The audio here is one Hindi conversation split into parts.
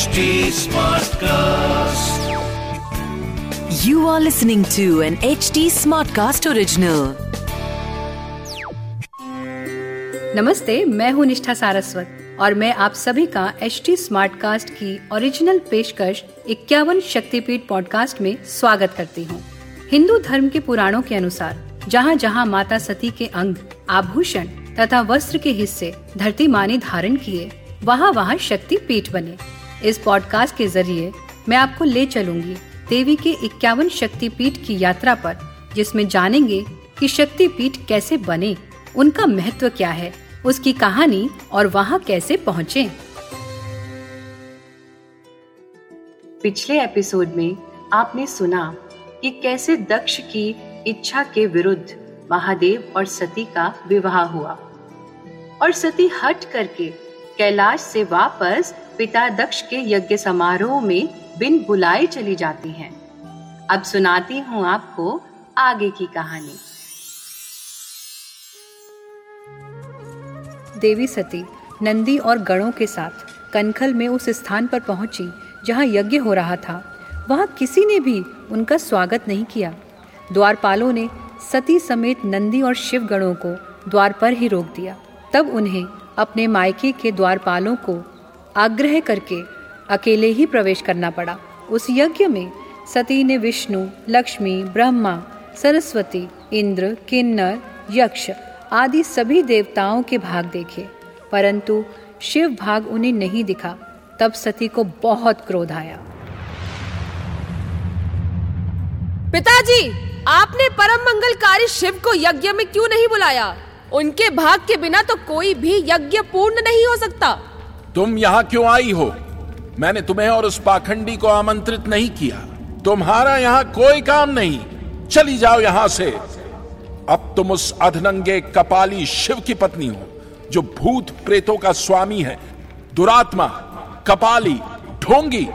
HD Smartcast. You are listening to an HD Smartcast original. नमस्ते मैं हूँ निष्ठा सारस्वत और मैं आप सभी का एच टी स्मार्ट कास्ट की ओरिजिनल पेशकश इक्यावन शक्तिपीठ पॉडकास्ट में स्वागत करती हूँ हिंदू धर्म के पुराणों के अनुसार जहाँ जहाँ माता सती के अंग आभूषण तथा वस्त्र के हिस्से धरती माँ ने धारण किए वहाँ वहाँ शक्ति पीठ बने इस पॉडकास्ट के ज़रिए मैं आपको ले चलूँगी देवी के इक्यावन शक्ति पीठ की यात्रा पर, जिसमें जानेंगे कि शक्ति पीठ कैसे बने, उनका महत्व क्या है, उसकी कहानी और वहाँ कैसे पहुँचे। पिछले एपिसोड में आपने सुना कि कैसे दक्ष की इच्छा के विरुद्ध महादेव और सती का विवाह हुआ। और सती हट करके कैलाश से वापस पिता दक्ष के यज्ञ समारोह में बिन बुलाए चली जाती हैं। अब सुनाती हूँ आपको आगे की कहानी। देवी सती, नंदी और गणों के साथ कनखल में उस स्थान पर पहुँची, जहाँ यज्ञ हो रहा था। वहाँ किसी ने भी उनका स्वागत नहीं किया। द्वारपालों ने सती समेत नंदी और शिव गणों को द्वार पर ही रोक दिया। तब उन्हें अपने मायके के द्वारपालों को आग्रह करके अकेले ही प्रवेश करना पड़ा। उस यज्ञ में सती ने विष्णु, लक्ष्मी, ब्रह्मा, सरस्वती, इंद्र, किन्नर, यक्ष आदि सभी देवताओं के भाग देखे। परंतु शिव भाग उन्हें नहीं दिखा। तब सती को बहुत क्रोध आया। पिताजी, आपने परम मंगलकारी शिव को यज्ञ में क्यों नहीं बुलाया? उनके भाग के बिना तो कोई भी यज्ञ पूर्ण नहीं हो सकता। तुम यहाँ क्यों आई हो? मैंने तुम्हें और उस पाखंडी को आमंत्रित नहीं किया। तुम्हारा यहाँ कोई काम नहीं। चली जाओ यहाँ से। अब तुम उस अधनंगे कपाली शिव की पत्नी हो जो भूत प्रेतों का स्वामी है। दुरात्मा कपाली ढोंगी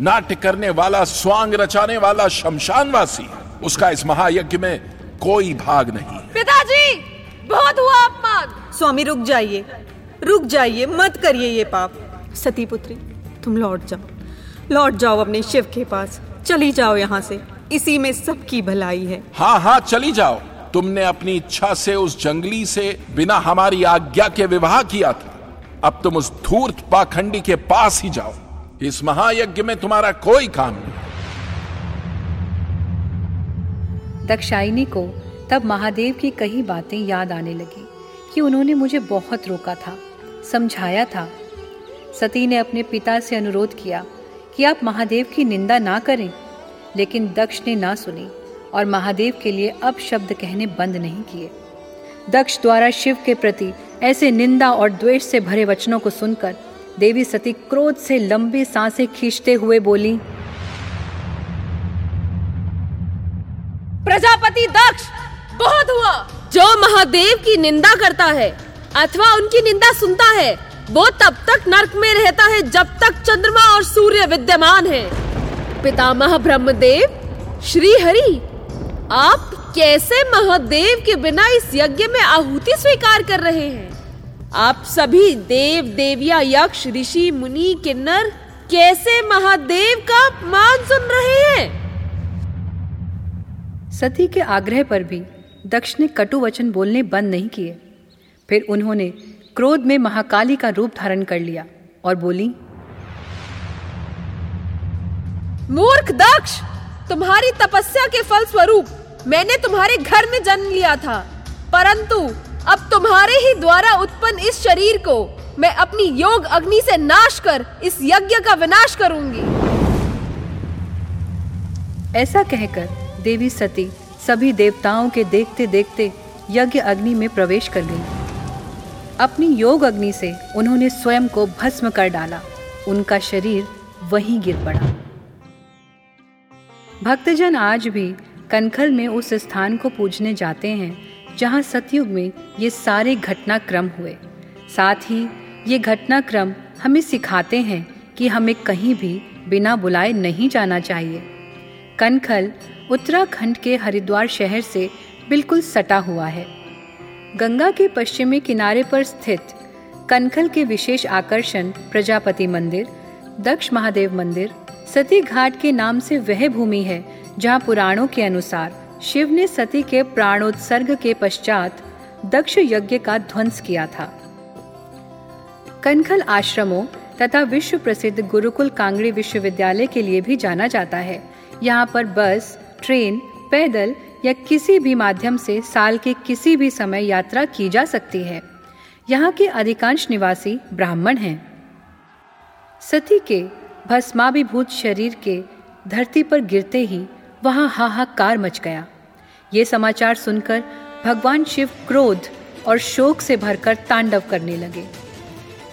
नाट्य करने वाला स्वांग रचाने वाला शमशानवासी उसका इस महायज्ञ में कोई भाग नहीं। पिताजी बहुत हुआ अपमान। स्वामी रुक जाइए। रुक जाइए मत करिए ये पाप। सती पुत्री तुम लौट जाओ। लौट जाओ अपने शिव के पास। चली जाओ यहाँ से। इसी में सबकी भलाई है। हाँ हाँ चली जाओ। तुमने अपनी इच्छा से उस जंगली से बिना हमारी आज्ञा के विवाह किया था। अब तुम उस धूर्त पाखंडी के पास ही जाओ। इस महायज्ञ में तुम्हारा कोई काम नहीं। दक्षाइनी को तब महादेव की कई बातें याद आने लगी कि उन्होंने मुझे बहुत रोका था। समझाया था। सती ने अपने पिता से अनुरोध किया कि आप महादेव की निंदा ना करें, लेकिन दक्ष ने ना सुनी और महादेव के लिए अब शब्द कहने बंद नहीं किए। दक्ष द्वारा शिव के प्रति ऐसे निंदा और द्वेष से भरे वचनों को सुनकर देवी सती क्रोध से लंबी साँसें खींचते हुए बोली, प्रजापति दक्ष, बहुत हुआ। जो महादेव की निंदा करता है अथवा उनकी निंदा सुनता है। वो तब तक नरक में रहता है जब तक चंद्रमा और सूर्य विद्यमान है। पितामह ब्रह्मदेव श्री हरि आप कैसे महादेव के बिना इस यज्ञ में आहुति स्वीकार कर रहे हैं? आप सभी देव, देविया, यक्ष, ऋषि, मुनि, किन्नर कैसे महादेव का मान सुन रहे हैं? सती के आग्रह पर भी दक्ष ने कटु वचन बोलने बंद नहीं किए। फिर उन्होंने क्रोध में महाकाली का रूप धारण कर लिया और बोली मूर्ख दक्ष तुम्हारी तपस्या के फल स्वरूप मैंने तुम्हारे घर में जन्म लिया था। परंतु अब तुम्हारे ही द्वारा उत्पन्न इस शरीर को मैं अपनी योग अग्नि से नाश कर इस यज्ञ का विनाश करूँगी। ऐसा कहकर देवी सती सभी देवताओं के देखते देखते यज्ञ अग्नि में प्रवेश कर गई। अपनी योग अग्नि से उन्होंने स्वयं को भस्म कर डाला। उनका शरीर वहीं गिर पड़ा। भक्तजन आज भी कनखल में उस स्थान को पूजने जाते हैं, जहाँ सतयुग में ये सारे घटनाक्रम हुए। साथ ही ये घटनाक्रम हमें सिखाते हैं कि हमें कहीं भी बिना बुलाए नहीं जाना चाहिए। कनखल उत्तराखंड के हरिद्वार शहर से बिल्कुल सटा हुआ है। गंगा के पश्चिमी किनारे पर स्थित कनखल के विशेष आकर्षण, प्रजापति मंदिर, दक्ष महादेव मंदिर, सती घाट के नाम से वह भूमि है, जहाँ पुराणों के अनुसार शिव ने सती के प्राणोत्सर्ग के पश्चात दक्ष यज्ञ का ध्वंस किया था। कनखल आश्रमों तथा विश्व प्रसिद्ध गुरुकुल कांगड़ी विश्वविद्यालय के लिए भी जाना जाता है। यहाँ पर बस, ट्रेन, पैदल या किसी भी माध्यम से साल के किसी भी समय यात्रा की जा सकती है। यहाँ के अधिकांश निवासी ब्राह्मण हैं। सती के भस्माभिभूत शरीर के धरती पर गिरते ही वहाँ हाहाकार मच गया। ये समाचार सुनकर भगवान शिव क्रोध और शोक से भरकर तांडव करने लगे।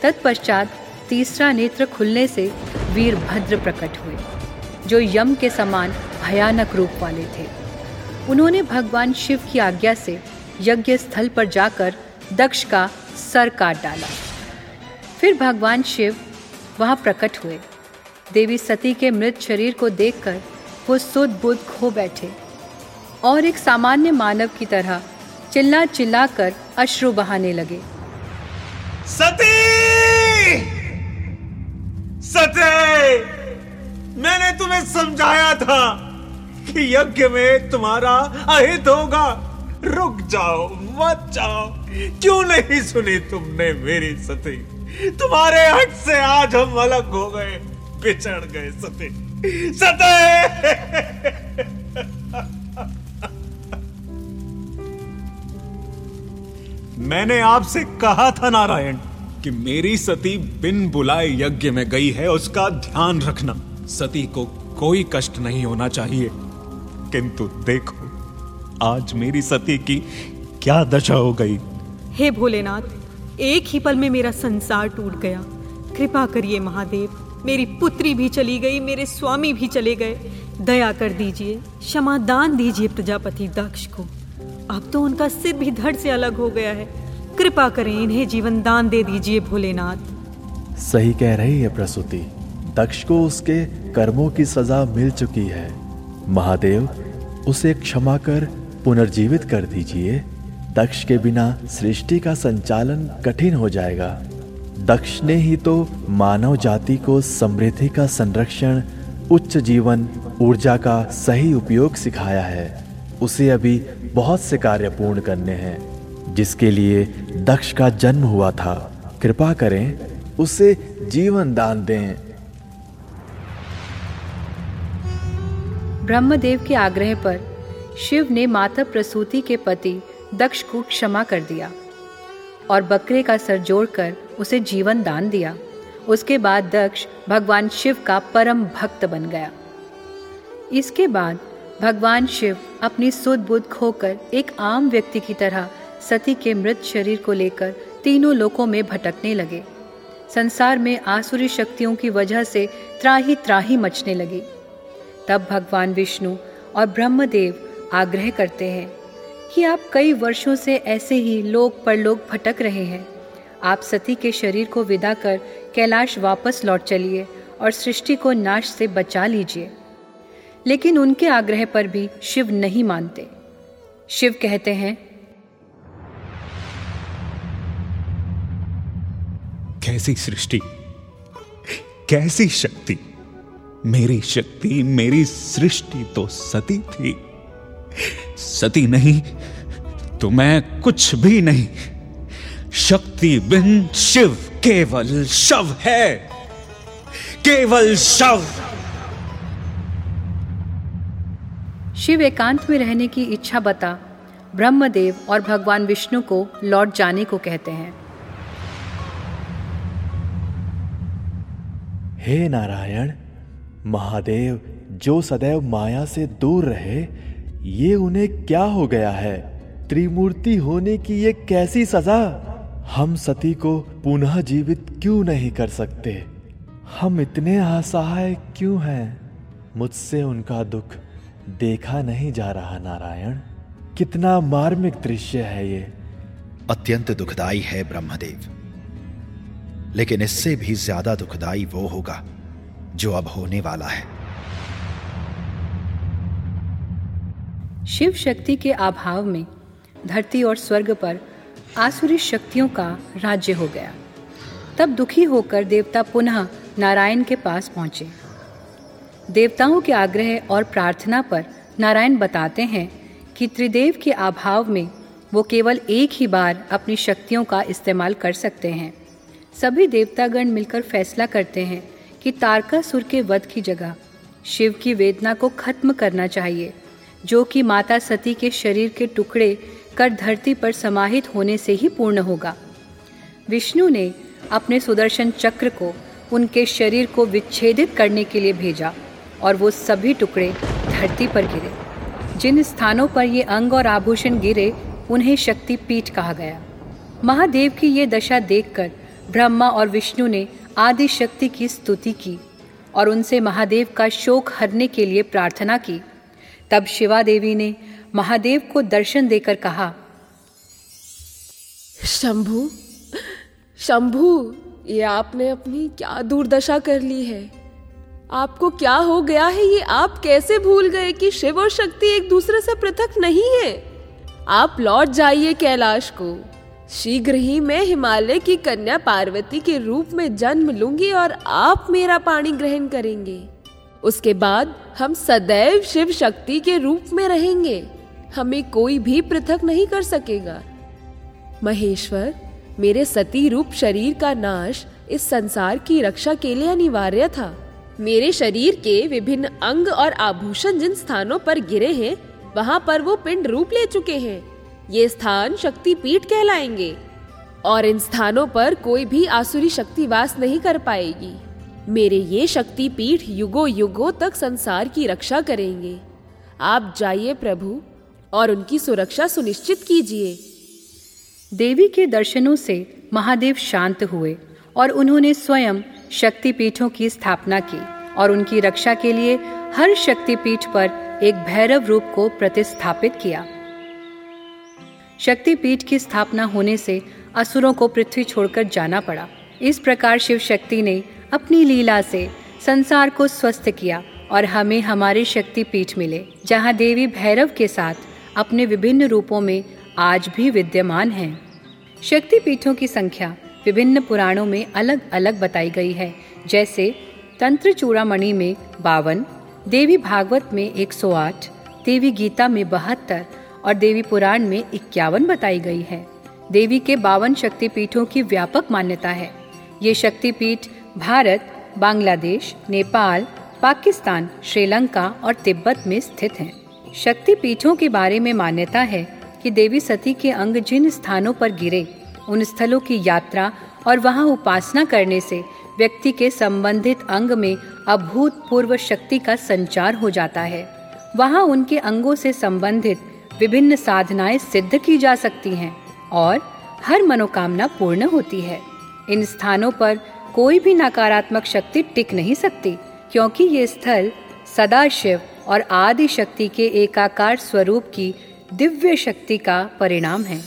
तत्पश्चात तीसरा नेत्र खुलने से वीरभद्र प्रकट हुए, जो यम के समान भयानक रूप वाले थे। उन्होंने भगवान शिव की आज्ञा से यज्ञ स्थल पर जाकर दक्ष का सर काट डाला। फिर भगवान शिव वहाँ प्रकट हुए। देवी सती के मृत शरीर को देखकर वो सुध बुद्ध खो बैठे और एक सामान्य मानव की तरह चिल्ला चिल्ला कर अश्रु बहाने लगे। सती! सती! मैंने तुम्हें समझाया था। यज्ञ में तुम्हारा अहित होगा। रुक जाओ, मत जाओ। क्यों नहीं सुनी तुमने मेरी सती? तुम्हारे हट से आज हम अलग हो गए, बिछड़ गए सती। सती! मैंने आपसे कहा था नारायण कि मेरी सती बिन बुलाए यज्ञ में गई है, उसका ध्यान रखना। सती को कोई कष्ट नहीं होना चाहिए। किंतु देखो आज मेरी सती की क्या दशा हो गई। हे भोलेनाथ एक ही पल में मेरा संसार टूट गया। कृपा करिए महादेव मेरी पुत्री भी चली गई मेरे स्वामी भी चले गए। दया कर दीजिए क्षमा दान दीजिए प्रजापति दक्ष को। अब तो उनका सिर भी धड़ से अलग हो गया है। कृपा करें इन्हें जीवन दान दे दीजिए भोलेनाथ। सही कह रही है प्रसूति। दक्ष को उसके कर्मों की सजा मिल चुकी है। महादेव, उसे क्षमा कर पुनर्जीवित कर दीजिए। दक्ष के बिना सृष्टि का संचालन कठिन हो जाएगा। दक्ष ने ही तो मानव जाति को समृद्धि का संरक्षण, उच्च जीवन, ऊर्जा का सही उपयोग सिखाया है। उसे अभी बहुत से कार्य पूर्ण करने हैं, जिसके लिए दक्ष का जन्म हुआ था। कृपा करें, उसे जीवन दान दें। ब्रह्मदेव के आग्रह पर शिव ने माता प्रसूति के पति दक्ष को क्षमा कर दिया और बकरे का सर जोड़कर उसे जीवन दान दिया। उसके बाद दक्ष भगवान शिव का परम भक्त बन गया। इसके बाद भगवान शिव अपनी सुध बुद्ध खोकर एक आम व्यक्ति की तरह सती के मृत शरीर को लेकर तीनों लोकों में भटकने लगे। संसार में आसुरी शक्तियों की वजह से त्राही त्राही मचने लगी। तब भगवान विष्णु और ब्रह्मदेव आग्रह करते हैं कि आप कई वर्षों से ऐसे ही लोक परलोक भटक रहे हैं। आप सती के शरीर को विदा कर कैलाश वापस लौट चलिए और सृष्टि को नाश से बचा लीजिए। लेकिन उनके आग्रह पर भी शिव नहीं मानते। शिव कहते हैं, कैसी सृष्टि? कैसी शक्ति? मेरी शक्ति मेरी सृष्टि तो सती थी। सती नहीं तो मैं कुछ भी नहीं। शक्ति बिन शिव केवल शव है। केवल शव। शिव एकांत में रहने की इच्छा बता ब्रह्मदेव और भगवान विष्णु को लौट जाने को कहते हैं। हे नारायण महादेव, जो सदैव माया से दूर रहे, ये उन्हें क्या हो गया है? त्रिमूर्ति होने की ये कैसी सजा? हम सती को पुनः जीवित क्यों नहीं कर सकते? हम इतने असहाय क्यों हैं? मुझसे उनका दुख देखा नहीं जा रहा, नारायण। कितना मार्मिक दृश्य है ये। अत्यंत दुखदाई है ब्रह्मदेव। लेकिन इससे भी ज़्यादा दुखदाई वो होगा। जो अब होने वाला है। शिव शक्ति के अभाव में धरती और स्वर्ग पर आसुरी शक्तियों का राज्य हो गया। तब दुखी होकर देवता पुनः नारायण के पास पहुँचे। देवताओं के आग्रह और प्रार्थना पर नारायण बताते हैं कि त्रिदेव के अभाव में वो केवल एक ही बार अपनी शक्तियों का इस्तेमाल कर सकते हैं। सभी देवतागण मिलकर फैसला करते हैं कि तारकासुर के वध की जगह, शिव की वेदना को खत्म करना चाहिए, जो कि माता सती के शरीर के टुकड़े कर धरती पर समाहित होने से ही पूर्ण होगा। विष्णु ने अपने सुदर्शन चक्र को उनके शरीर को विच्छेदित करने के लिए भेजा और वो सभी टुकड़े धरती पर गिरे। जिन स्थानों पर ये अंग और आभूषण गिरे, उन्हें शक्ति पीठ कहा गया। महादेव की ये दशा देखकर ब्रह्मा और विष्णु ने आदि शक्ति की स्तुति की और उनसे महादेव का शोक हरने के लिए प्रार्थना की। तब शिवा देवी ने महादेव को दर्शन देकर कहा, शंभु शंभु, ये आपने अपनी क्या दुर्दशा कर ली है? आपको क्या हो गया है ये आप कैसे भूल गए कि शिव और शक्ति एक दूसरे से पृथक नहीं है? आप लौट जाइए कैलाश को। शीघ्र ही मैं हिमालय की कन्या पार्वती के रूप में जन्म लूँगी और आप मेरा पानी ग्रहण करेंगे। उसके बाद हम सदैव शिव शक्ति के रूप में रहेंगे। हमें कोई भी पृथक नहीं कर सकेगा। महेश्वर, मेरे सती रूप शरीर का नाश इस संसार की रक्षा के लिए अनिवार्य था। मेरे शरीर के विभिन्न अंग और आभूषण जिन स्थानों पर गिरे हैं, वहाँ पर वो पिंड रूप ले चुके हैं। ये स्थान शक्ति पीठ कहलाएँगे। और इन स्थानों पर कोई भी आसुरी शक्ति वास नहीं कर पाएगी। मेरे ये शक्ति पीठ युगो युगो तक संसार की रक्षा करेंगे। आप जाइए प्रभु, और उनकी सुरक्षा सुनिश्चित कीजिए। देवी के दर्शनों से महादेव शांत हुए, और उन्होंने स्वयं शक्तिपीठों की स्थापना की, और उनकी रक्षा के लिए हर शक्तिपीठ पर एक भैरव रूप को प्रतिस्थापित किया। शक्तिपीठ की स्थापना होने से असुरों को पृथ्वी छोड़कर जाना पड़ा। इस प्रकार शिव शक्ति ने अपनी लीला से संसार को स्वस्थ किया और हमें हमारे शक्तिपीठ मिले जहाँ देवी भैरव के साथ अपने विभिन्न रूपों में आज भी विद्यमान हैं। शक्तिपीठों की संख्या विभिन्न पुराणों में अलग अलग बताई गई है जैसे तंत्र चूड़ामणि में बावन देवी भागवत में 108, देवी गीता में बहत्तर और देवी पुराण में इक्यावन बताई गई है। देवी के बावन शक्तिपीठों की व्यापक मान्यता है। ये शक्तिपीठ भारत, बांग्लादेश, नेपाल, पाकिस्तान, श्रीलंका और तिब्बत में स्थित हैं। शक्तिपीठों के बारे में मान्यता है कि देवी सती के अंग जिन स्थानों पर गिरे, उन स्थलों की यात्रा और वहाँ उपासना करने से व्यक्ति के संबंधित अंग में अभूतपूर्व शक्ति का संचार हो जाता है। वहाँ उनके अंगों से संबंधित विभिन्न साधनाएँ सिद्ध की जा सकती हैं और हर मनोकामना पूर्ण होती है। इन स्थानों पर कोई भी नकारात्मक शक्ति टिक नहीं सकती, क्योंकि ये स्थल सदाशिव और आदि शक्ति के एकाकार स्वरूप की दिव्य शक्ति का परिणाम है।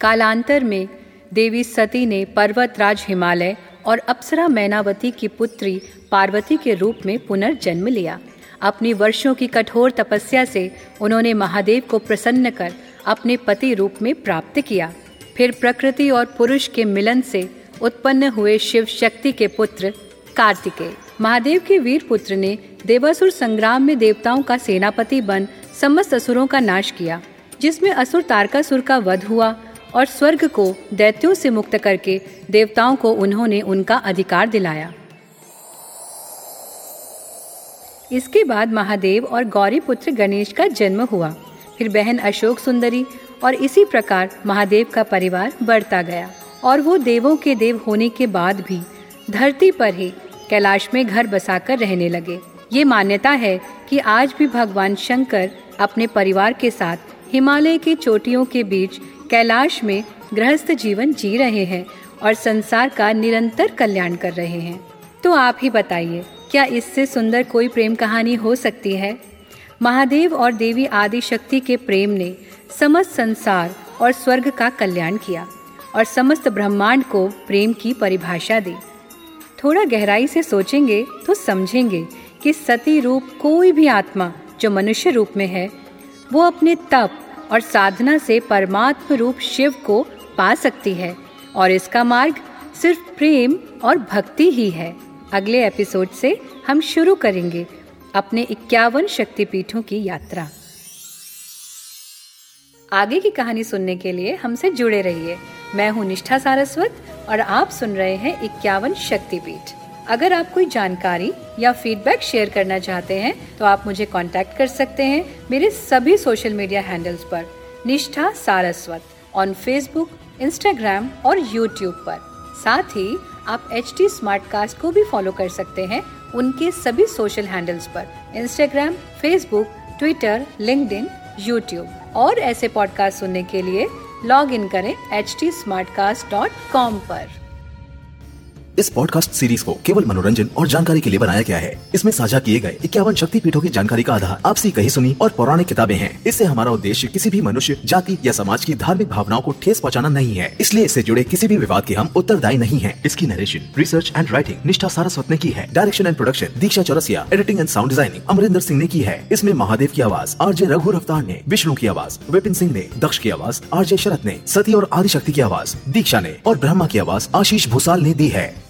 कालांतर में देवी सती ने पर्वतराज हिमालय और अप्सरा मैनावती की पुत्री पार्वती के रूप में पुनर्जन्म लिया। अपनी वर्षों की कठोर तपस्या से उन्होंने महादेव को प्रसन्न कर अपने पति रूप में प्राप्त किया। फिर प्रकृति और पुरुष के मिलन से उत्पन्न हुए शिव शक्ति के पुत्र कार्तिकेय। महादेव के वीर पुत्र ने देवासुर संग्राम में देवताओं का सेनापति बन समस्त असुरों का नाश किया, जिसमें असुर तारकासुर का वध हुआ और स्वर्ग को दैत्यों से मुक्त करके देवताओं को उन्होंने उनका अधिकार दिलाया। इसके बाद महादेव और गौरी पुत्र गणेश का जन्म हुआ। फिर बहन अशोक सुंदरी और इसी प्रकार महादेव का परिवार बढ़ता गया और वो देवों के देव होने के बाद भी धरती पर ही कैलाश में घर बसाकर रहने लगे। ये मान्यता है कि आज भी भगवान शंकर अपने परिवार के साथ हिमालय की चोटियों के बीच कैलाश में गृहस्थ जीवन जी रहे हैं और संसार का निरंतर कल्याण कर रहे हैं। तो आप ही बताइए क्या इससे सुंदर कोई प्रेम कहानी हो सकती है? महादेव और देवी आदि शक्ति के प्रेम ने समस्त संसार और स्वर्ग का कल्याण किया और समस्त ब्रह्मांड को प्रेम की परिभाषा दी। थोड़ा गहराई से सोचेंगे तो समझेंगे कि सती रूप कोई भी आत्मा जो मनुष्य रूप में है, वो अपने तप और साधना से परमात्म रूप शिव को पा सकती है और इसका मार्ग सिर्फ़ प्रेम और भक्ति ही है। अगले एपिसोड से हम शुरू करेंगे अपने इक्यावन शक्तिपीठों की यात्रा। आगे की कहानी सुनने के लिए हमसे जुड़े रहिए। मैं हूँ निष्ठा सारस्वत और आप सुन रहे हैं इक्यावन शक्तिपीठ। अगर आप कोई जानकारी या फीडबैक शेयर करना चाहते हैं तो आप मुझे कांटेक्ट कर सकते हैं मेरे सभी सोशल मीडिया हैंडल्स पर। Nishtha Saraswat on Facebook Instagram और यूट्यूब पर। साथ ही आप एच टी को भी फॉलो कर सकते हैं उनके सभी सोशल हैंडल्स पर। Instagram Facebook Twitter link YouTube और ऐसे पॉडकास्ट सुनने के लिए लॉग इन करें एच टी पर। इस पॉडकास्ट सीरीज़ को केवल मनोरंजन और जानकारी के लिए बनाया गया है। इसमें साझा किए गए इक्यावन शक्ति पीठों की जानकारी का आधार आपसी कही सुनी और पौराणिक किताबें हैं। इससे हमारा उद्देश्य किसी भी मनुष्य, जाति या समाज की धार्मिक भावनाओं को ठेस पहुँचाना नहीं है। इसलिए इससे जुड़े किसी भी विवाद के हम उत्तरदायी नहीं है। इसकी narration research and writing Nishtha Saraswat ने की है। Direction and production Diksha Chaurasia editing and sound designing Amrinder Singh ने की है। इसमें महादेव की आवाज़, आरजे रघु रफ्तार ने, विष्णु की आवाज़, विपिन सिंह ने, दक्ष की आवाज़, आरजे शरत ने, सती और आदिशक्ति की आवाज़, दीक्षा ने और ब्रह्मा की आवाज़ आशीष भूसाल ने दी है।